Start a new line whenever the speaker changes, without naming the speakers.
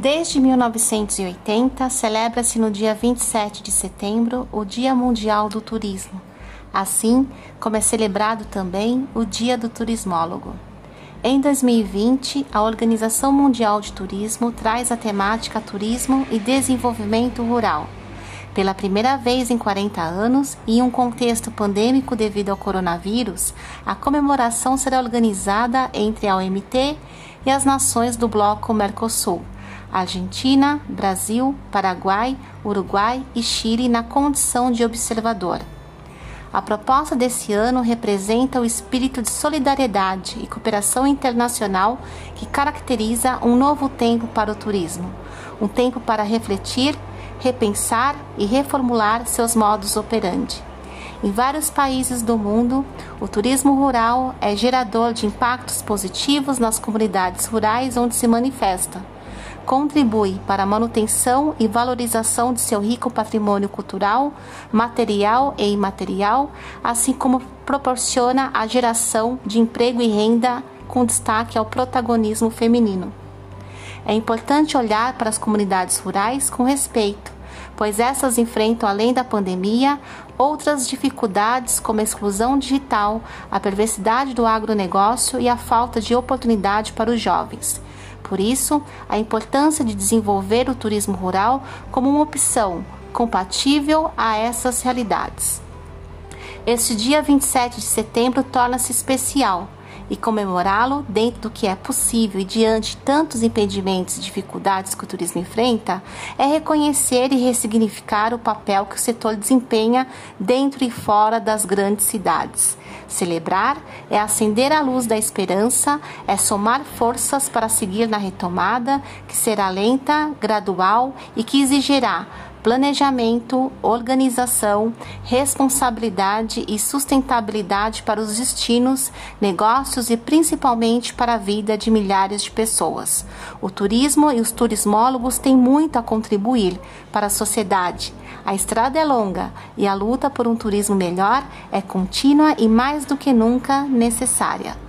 Desde 1980, celebra-se no dia 27 de setembro o Dia Mundial do Turismo, assim como é celebrado também o Dia do Turismólogo. Em 2020, a Organização Mundial de Turismo traz a temática Turismo e Desenvolvimento Rural. Pela primeira vez em 40 anos e em um contexto pandêmico devido ao coronavírus, a comemoração será organizada entre a OMT e as nações do bloco Mercosul Argentina, Brasil, Paraguai, Uruguai e Chile na condição de observador. A proposta desse ano representa o espírito de solidariedade e cooperação internacional que caracteriza um novo tempo para o turismo, um tempo para refletir, repensar e reformular seus modos operandi. Em vários países do mundo, o turismo rural é gerador de impactos positivos nas comunidades rurais onde se manifesta contribui para a manutenção e valorização de seu rico patrimônio cultural, material e imaterial, assim como proporciona a geração de emprego e renda com destaque ao protagonismo feminino. É importante olhar para as comunidades rurais com respeito, pois essas enfrentam, além da pandemia, outras dificuldades como a exclusão digital, a perversidade do agronegócio e a falta de oportunidade para os jovens. Por isso, a importância de desenvolver o turismo rural como uma opção compatível a essas realidades. Este dia 27 de setembro torna-se especial e comemorá-lo dentro do que é possível e diante tantos impedimentos e dificuldades que o turismo enfrenta, é reconhecer e ressignificar o papel que o setor desempenha dentro e fora das grandes cidades. Celebrar é acender a luz da esperança, é somar forças para seguir na retomada, que será lenta, gradual e que exigirá planejamento, organização, responsabilidade e sustentabilidade para os destinos, negócios e principalmente para a vida de milhares de pessoas. O turismo e os turismólogos têm muito a contribuir para a sociedade. A estrada é longa e a luta por um turismo melhor é contínua e mais do que nunca necessária.